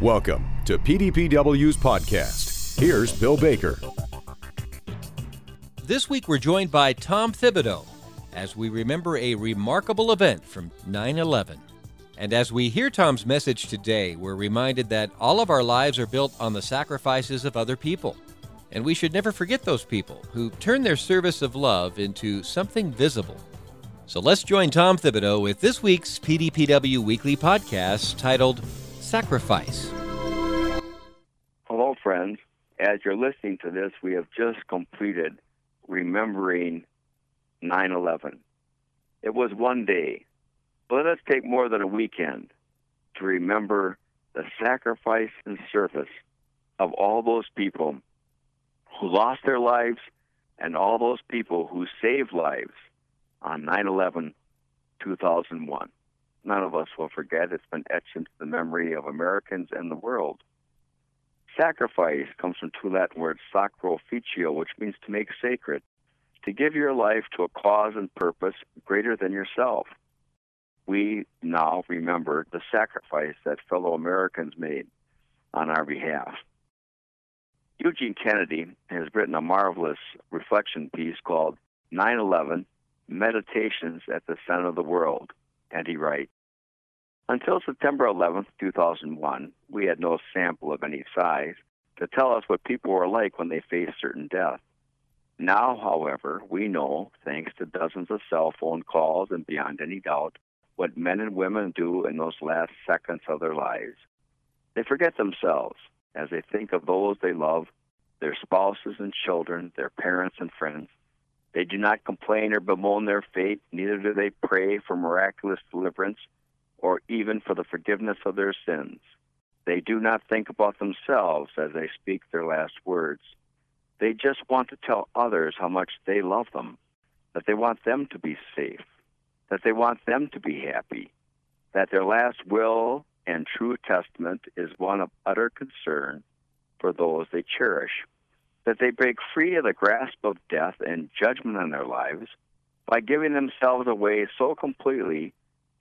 Welcome to PDPW's podcast. Here's Bill Baker. This week we're joined by Tom Thibodeau as we remember a remarkable event from 9 11. And as we hear Tom's message today, we're reminded that all of our lives are built on the sacrifices of other people. And we should never forget those people who turn their service of love into something visible. So let's join Tom Thibodeau with this week's PDPW Weekly Podcast titled Sacrifice. Hello, friends. As you're listening to this, we have just completed remembering 9 11. It was one day, but let us take more than a weekend to remember the sacrifice and service of all those people who lost their lives and all those people who saved lives on 9 11 2001. None of us will forget. It's been etched into the memory of Americans and the world. Sacrifice comes from two Latin words, sacro officio, which means to make sacred, to give your life to a cause and purpose greater than yourself. We now remember the sacrifice that fellow Americans made on our behalf. Eugene Kennedy has written a marvelous reflection piece called 9 11 Meditations at the Center of the World, he writes Until September 11, 2001, we had no sample of any size to tell us what people were like when they faced certain death. Now, however, we know, thanks to dozens of cell phone calls and beyond any doubt, what men and women do in those last seconds of their lives. They forget themselves as they think of those they love, their spouses and children, their parents and friends. They do not complain or bemoan their fate, neither do they pray for miraculous deliverance or even for the forgiveness of their sins. They do not think about themselves as they speak their last words. They just want to tell others how much they love them, that they want them to be safe, that they want them to be happy, that their last will and true testament is one of utter concern for those they cherish, that they break free of the grasp of death and judgment on their lives by giving themselves away so completely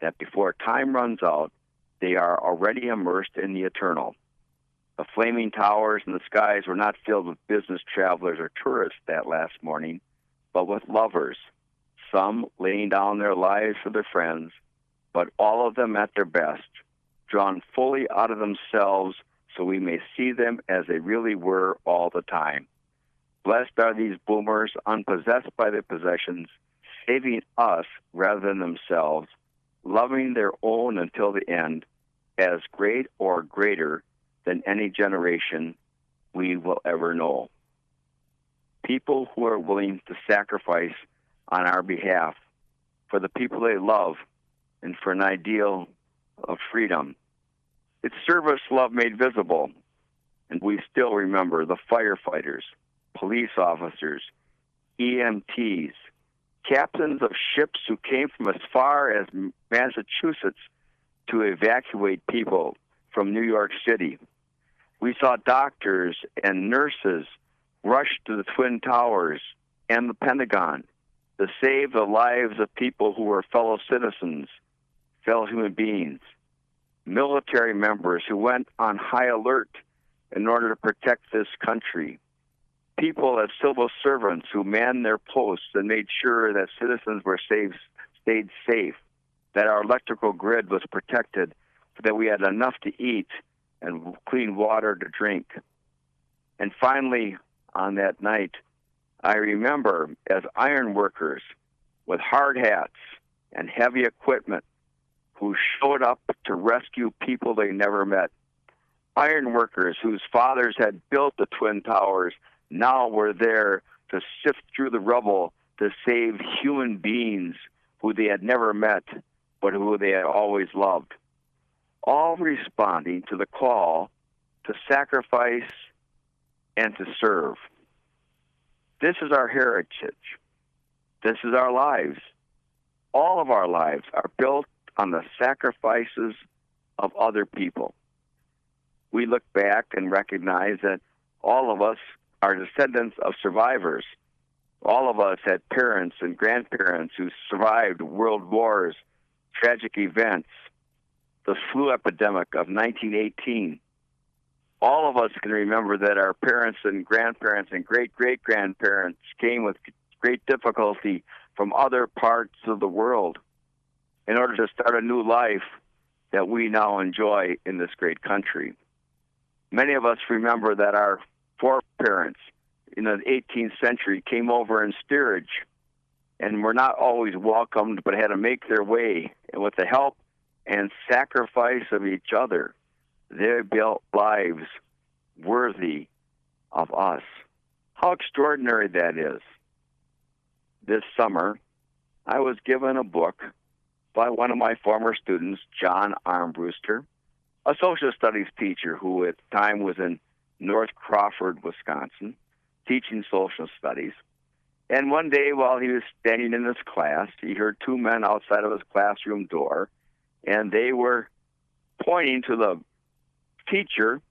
that before time runs out, they are already immersed in the eternal. The flaming towers and the skies were not filled with business travelers or tourists that last morning, but with lovers, some laying down their lives for their friends, but all of them at their best, drawn fully out of themselves so we may see them as they really were all the time. Blessed are these boomers, unpossessed by their possessions, saving us rather than themselves, loving their own until the end, as great or greater than any generation we will ever know. People who are willing to sacrifice on our behalf for the people they love and for an ideal of freedom. It's service love made visible, and we still remember the firefighters, police officers, EMTs, captains of ships who came from as far as Massachusetts to evacuate people from New York City. We saw doctors and nurses rush to the Twin Towers and the Pentagon to save the lives of people who were fellow citizens, fellow human beings. Military members who went on high alert in order to protect this country. People as civil servants who manned their posts and made sure that citizens were safe, stayed safe, that our electrical grid was protected, that we had enough to eat and clean water to drink. And finally, on that night, I remember as iron workers with hard hats and heavy equipment who showed up to rescue people they never met. Iron workers whose fathers had built the Twin Towers now were there to sift through the rubble to save human beings who they had never met but who they had always loved all responding to the call to sacrifice and to serve. This is our heritage. This is our lives. All of our lives are built on the sacrifices of other people. We look back and recognize that all of us are descendants of survivors. All of us had parents and grandparents who survived world wars, tragic events, the flu epidemic of 1918, all of us can remember that our parents and grandparents and great great grandparents came with great difficulty from other parts of the world in order to start a new life that we now enjoy in this great country. Many of us remember that our foreparents in the 18th century came over in steerage and were not always welcomed but had to make their way. And with the help and sacrifice of each other, they built lives worthy of us. How extraordinary that is. This summer, I was given a book by one of my former students, John Armbruster, a social studies teacher who at the time was in North Crawford, Wisconsin, teaching social studies. And one day while he was standing in his class, he heard two men outside of his classroom door, and they were pointing to the teacher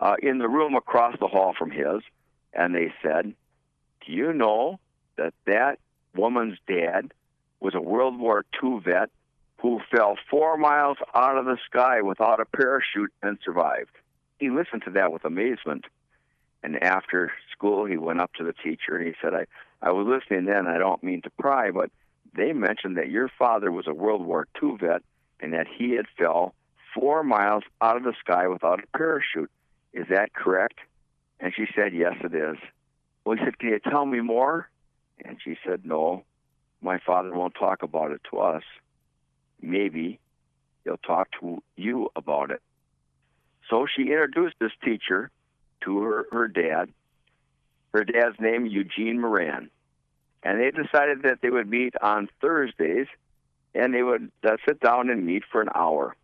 uh, in the room across the hall from his, and they said, Do you know that that woman's dad was a World War II vet who fell four miles out of the sky without a parachute and survived? He listened to that with amazement. And after school, he went up to the teacher and he said, I, I was listening then, I don't mean to pry, but they mentioned that your father was a World War II vet and that he had fell four miles out of the sky without a parachute. Is that correct? And she said, Yes, it is. Well, he said, Can you tell me more? And she said, No, my father won't talk about it to us. Maybe he'll talk to you about it. So she introduced this teacher to her, her dad. Her dad's name, Eugene Moran. And they decided that they would meet on Thursdays and they would uh, sit down and meet for an hour.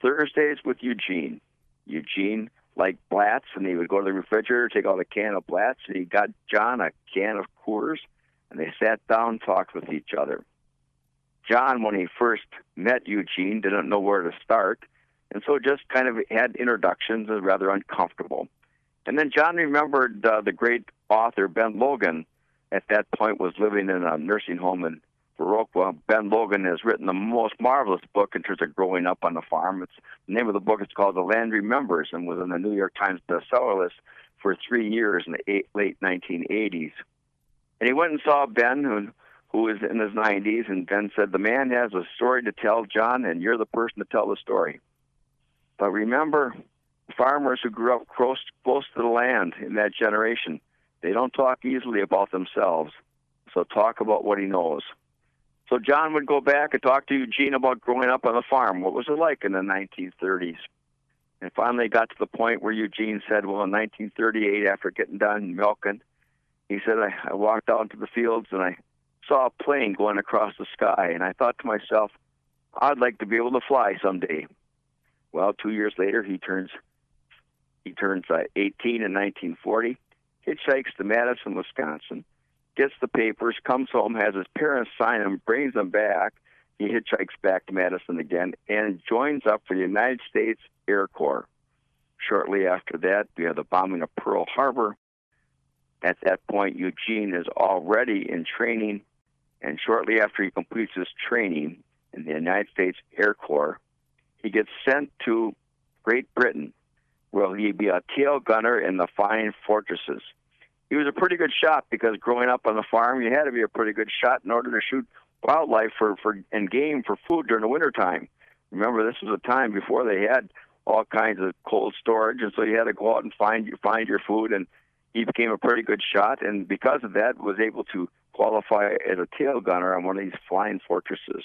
Thursdays with Eugene. Eugene liked Blatz, and he would go to the refrigerator, take out a can of Blatz, and he got John a can of Coors, and they sat down, and talked with each other. John, when he first met Eugene, didn't know where to start, and so just kind of had introductions, was rather uncomfortable. And then John remembered uh, the great author Ben Logan. At that point, was living in a nursing home in Viroqua. Ben Logan has written the most marvelous book in terms of growing up on the farm. It's the name of the book is called The Land Remembers, and was in the New York Times bestseller list for three years in the eight, late 1980s. And he went and saw Ben, who who was in his 90s, and Ben said, "The man has a story to tell, John, and you're the person to tell the story." But remember, farmers who grew up close close to the land in that generation, they don't talk easily about themselves. So talk about what he knows. So John would go back and talk to Eugene about growing up on the farm. What was it like in the 1930s? And finally got to the point where Eugene said, well, in 1938, after getting done milking, he said, I, I walked out into the fields and I saw a plane going across the sky. And I thought to myself, I'd like to be able to fly someday. Well, two years later, he turns he turns uh, 18 in 1940, hitchhikes to Madison, Wisconsin, gets the papers, comes home, has his parents sign them, brings them back. He hitchhikes back to Madison again and joins up for the United States Air Corps. Shortly after that, we have the bombing of Pearl Harbor. At that point, Eugene is already in training, and shortly after he completes his training in the United States Air Corps, he gets sent to Great Britain, where he'll be a tail gunner in the Flying Fortresses he was a pretty good shot because growing up on the farm, you had to be a pretty good shot in order to shoot wildlife for, for and game for food during the wintertime. Remember, this was a time before they had all kinds of cold storage, and so you had to go out and find you find your food. And he became a pretty good shot, and because of that, was able to qualify as a tail gunner on one of these flying fortresses.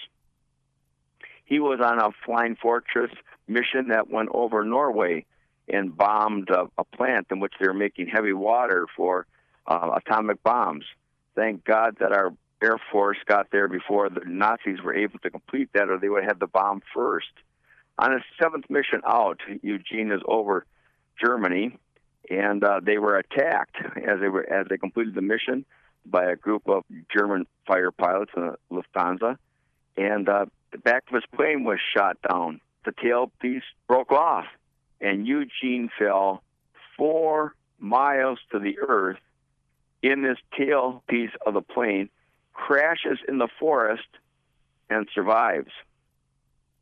He was on a flying fortress mission that went over Norway and bombed a, a plant in which they were making heavy water for uh, atomic bombs. Thank God that our Air Force got there before the Nazis were able to complete that, or they would have had the bomb first. On his seventh mission out, Eugene is over Germany, and uh, they were attacked as they were as they completed the mission by a group of German fighter pilots in Lufthansa, and uh, the back of his plane was shot down. The tail piece broke off, and Eugene fell four miles to the earth in this tail piece of the plane, crashes in the forest, and survives.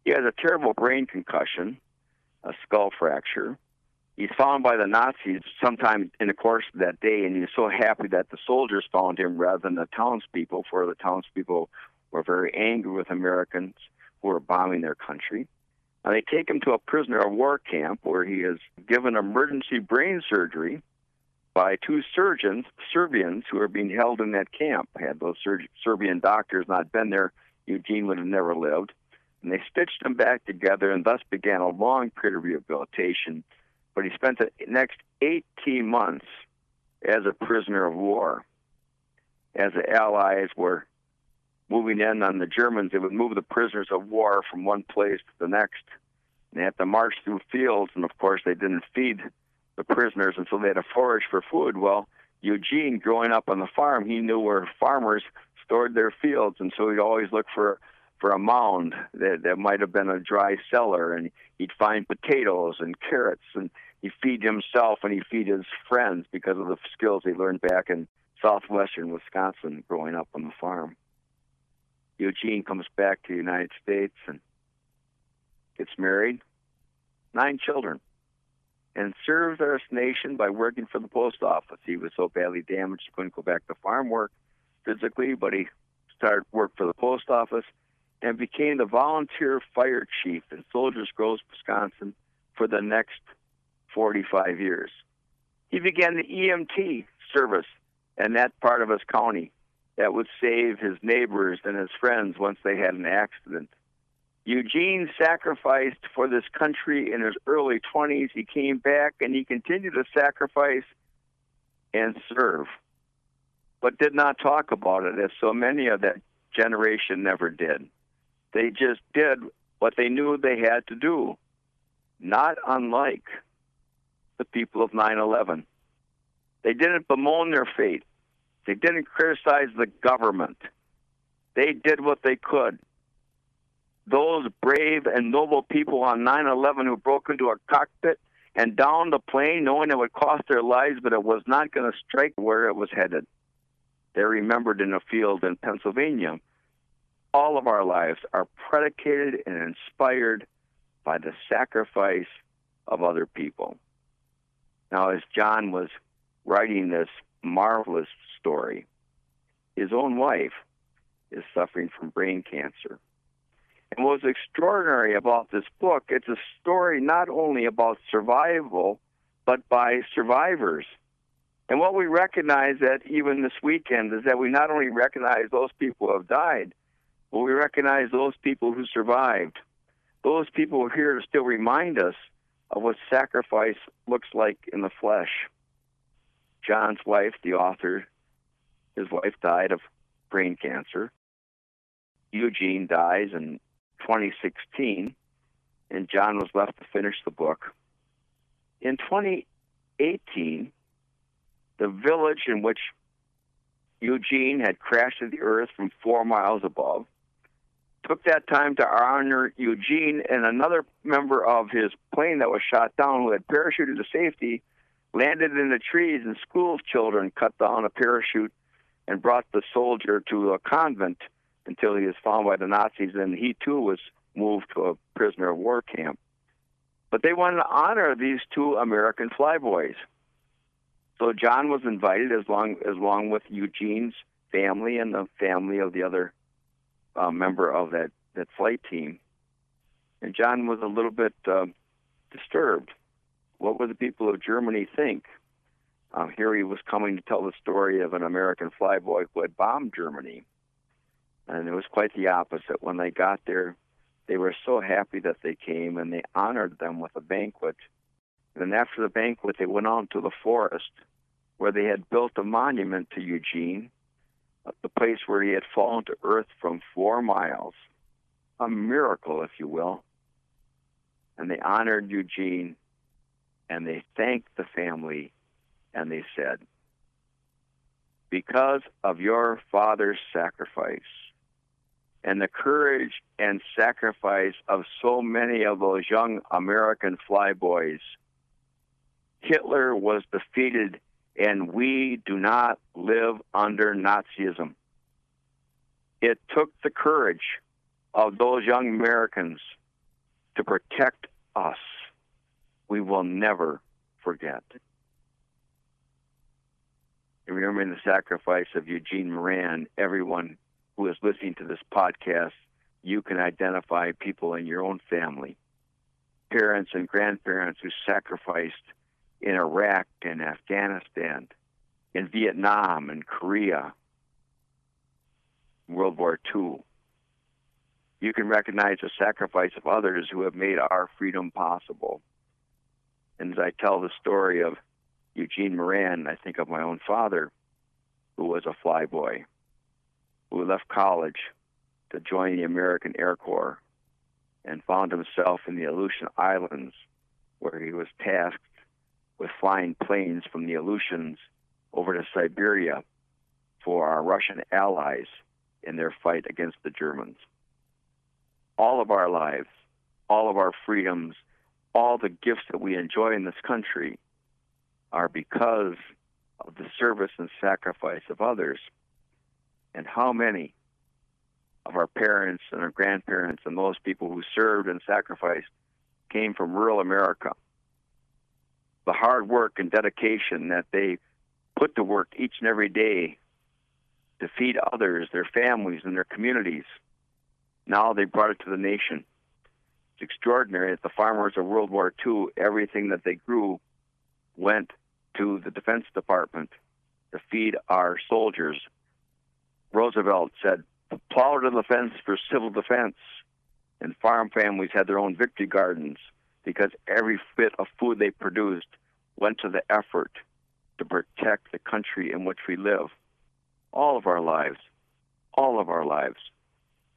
He has a terrible brain concussion, a skull fracture, he's found by the Nazis sometime in the course of that day, and he's so happy that the soldiers found him rather than the townspeople, for the townspeople were very angry with Americans who were bombing their country. And they take him to a prisoner of war camp where he is given emergency brain surgery by two surgeons, Serbians, who are being held in that camp. Had those Ser- Serbian doctors not been there, Eugene would have never lived. And they stitched him back together, and thus began a long period of rehabilitation but he spent the next 18 months as a prisoner of war. As the Allies were moving in on the Germans, they would move the prisoners of war from one place to the next. They had to march through fields, and of course, they didn't feed the prisoners, and so they had to forage for food. Well, Eugene, growing up on the farm, he knew where farmers stored their fields, and so he'd always look for for a mound that, that might have been a dry cellar, and he'd find potatoes and carrots, and he'd feed himself and he feed his friends because of the skills he learned back in southwestern Wisconsin growing up on the farm. Eugene comes back to the United States and gets married, nine children, and serves our nation by working for the post office. He was so badly damaged he couldn't go back to farm work physically, but he started work for the post office and became the volunteer fire chief in Soldiers Grove, Wisconsin for the next 45 years. He began the EMT service in that part of his county that would save his neighbors and his friends once they had an accident. Eugene sacrificed for this country in his early 20s. He came back and he continued to sacrifice and serve, but did not talk about it as so many of that generation never did. They just did what they knew they had to do, not unlike the people of 9 11. They didn't bemoan their fate, they didn't criticize the government. They did what they could. Those brave and noble people on 9 11 who broke into a cockpit and downed the plane knowing it would cost their lives, but it was not going to strike where it was headed. They're remembered in a field in Pennsylvania. All of our lives are predicated and inspired by the sacrifice of other people. Now, as John was writing this marvelous story, his own wife is suffering from brain cancer. And what's extraordinary about this book, it's a story not only about survival, but by survivors. And what we recognize that even this weekend is that we not only recognize those people who have died, but we recognize those people who survived. Those people are here to still remind us of what sacrifice looks like in the flesh. John's wife, the author, his wife died of brain cancer. Eugene dies in 2016, and John was left to finish the book. In 2018, the village in which Eugene had crashed to the earth from four miles above took that time to honor Eugene and another member of his plane that was shot down who had parachuted to safety landed in the trees and school children cut down a parachute and brought the soldier to a convent until he was found by the Nazis and he too was moved to a prisoner of war camp. But they wanted to honor these two American flyboys. So John was invited as long as long with Eugene's family and the family of the other uh, member of that, that flight team. And John was a little bit uh, disturbed. What would the people of Germany think? Um, here he was coming to tell the story of an American flyboy who had bombed Germany. And it was quite the opposite. When they got there, they were so happy that they came and they honored them with a banquet. And after the banquet, they went on to the forest where they had built a monument to Eugene the place where he had fallen to earth from four miles. A miracle, if you will. And they honored Eugene and they thanked the family and they said, Because of your father's sacrifice and the courage and sacrifice of so many of those young American flyboys, Hitler was defeated and we do not live under Nazism. It took the courage of those young Americans to protect us. We will never forget. Remembering the sacrifice of Eugene Moran, everyone who is listening to this podcast, you can identify people in your own family, parents and grandparents who sacrificed in Iraq and Afghanistan, in Vietnam and Korea, World War II. You can recognize the sacrifice of others who have made our freedom possible. And as I tell the story of Eugene Moran, I think of my own father, who was a flyboy, who left college to join the American Air Corps and found himself in the Aleutian Islands, where he was tasked with flying planes from the Aleutians over to Siberia for our Russian allies in their fight against the Germans. All of our lives, all of our freedoms, all the gifts that we enjoy in this country are because of the service and sacrifice of others. And how many of our parents and our grandparents and those people who served and sacrificed came from rural America? The hard work and dedication that they put to work each and every day to feed others, their families, and their communities. Now they brought it to the nation. It's extraordinary that the farmers of World War II, everything that they grew went to the Defense Department to feed our soldiers. Roosevelt said, plow to the fence for civil defense. And farm families had their own victory gardens because every bit of food they produced went to the effort to protect the country in which we live. All of our lives, all of our lives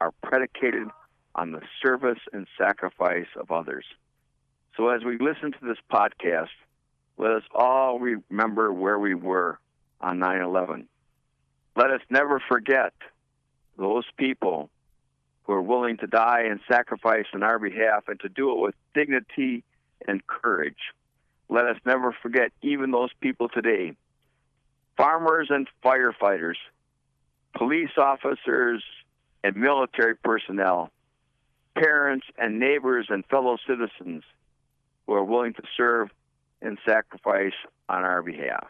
are predicated on the service and sacrifice of others. So as we listen to this podcast, let us all remember where we were on 9 11. Let us never forget those people who are willing to die and sacrifice on our behalf and to do it with dignity and courage. Let us never forget even those people today farmers and firefighters, police officers and military personnel, parents and neighbors and fellow citizens who are willing to serve and sacrifice on our behalf.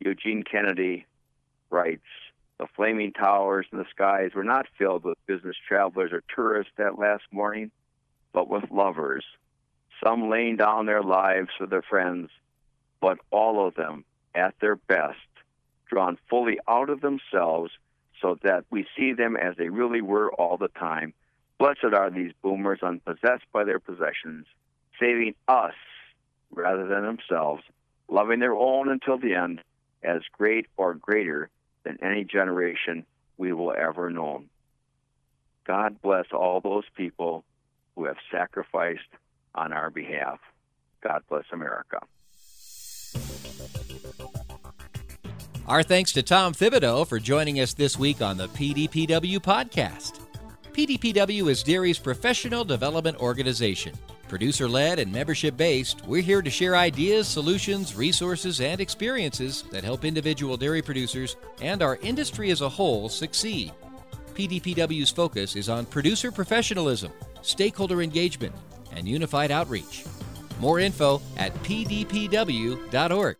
Eugene Kennedy writes The flaming towers in the skies were not filled with business travelers or tourists that last morning, but with lovers, some laying down their lives for their friends, but all of them at their best, drawn fully out of themselves so that we see them as they really were all the time. Blessed are these boomers unpossessed by their possessions, saving us rather than themselves, loving their own until the end, as great or greater than any generation we will ever know. God bless all those people who have sacrificed on our behalf. God bless America. Our thanks to Tom Thibodeau for joining us this week on the PDPW podcast. PDPW is Dairy's professional development organization. Producer led and membership based, we're here to share ideas, solutions, resources, and experiences that help individual dairy producers and our industry as a whole succeed. PDPW's focus is on producer professionalism, stakeholder engagement, and unified outreach. More info at pdpw.org.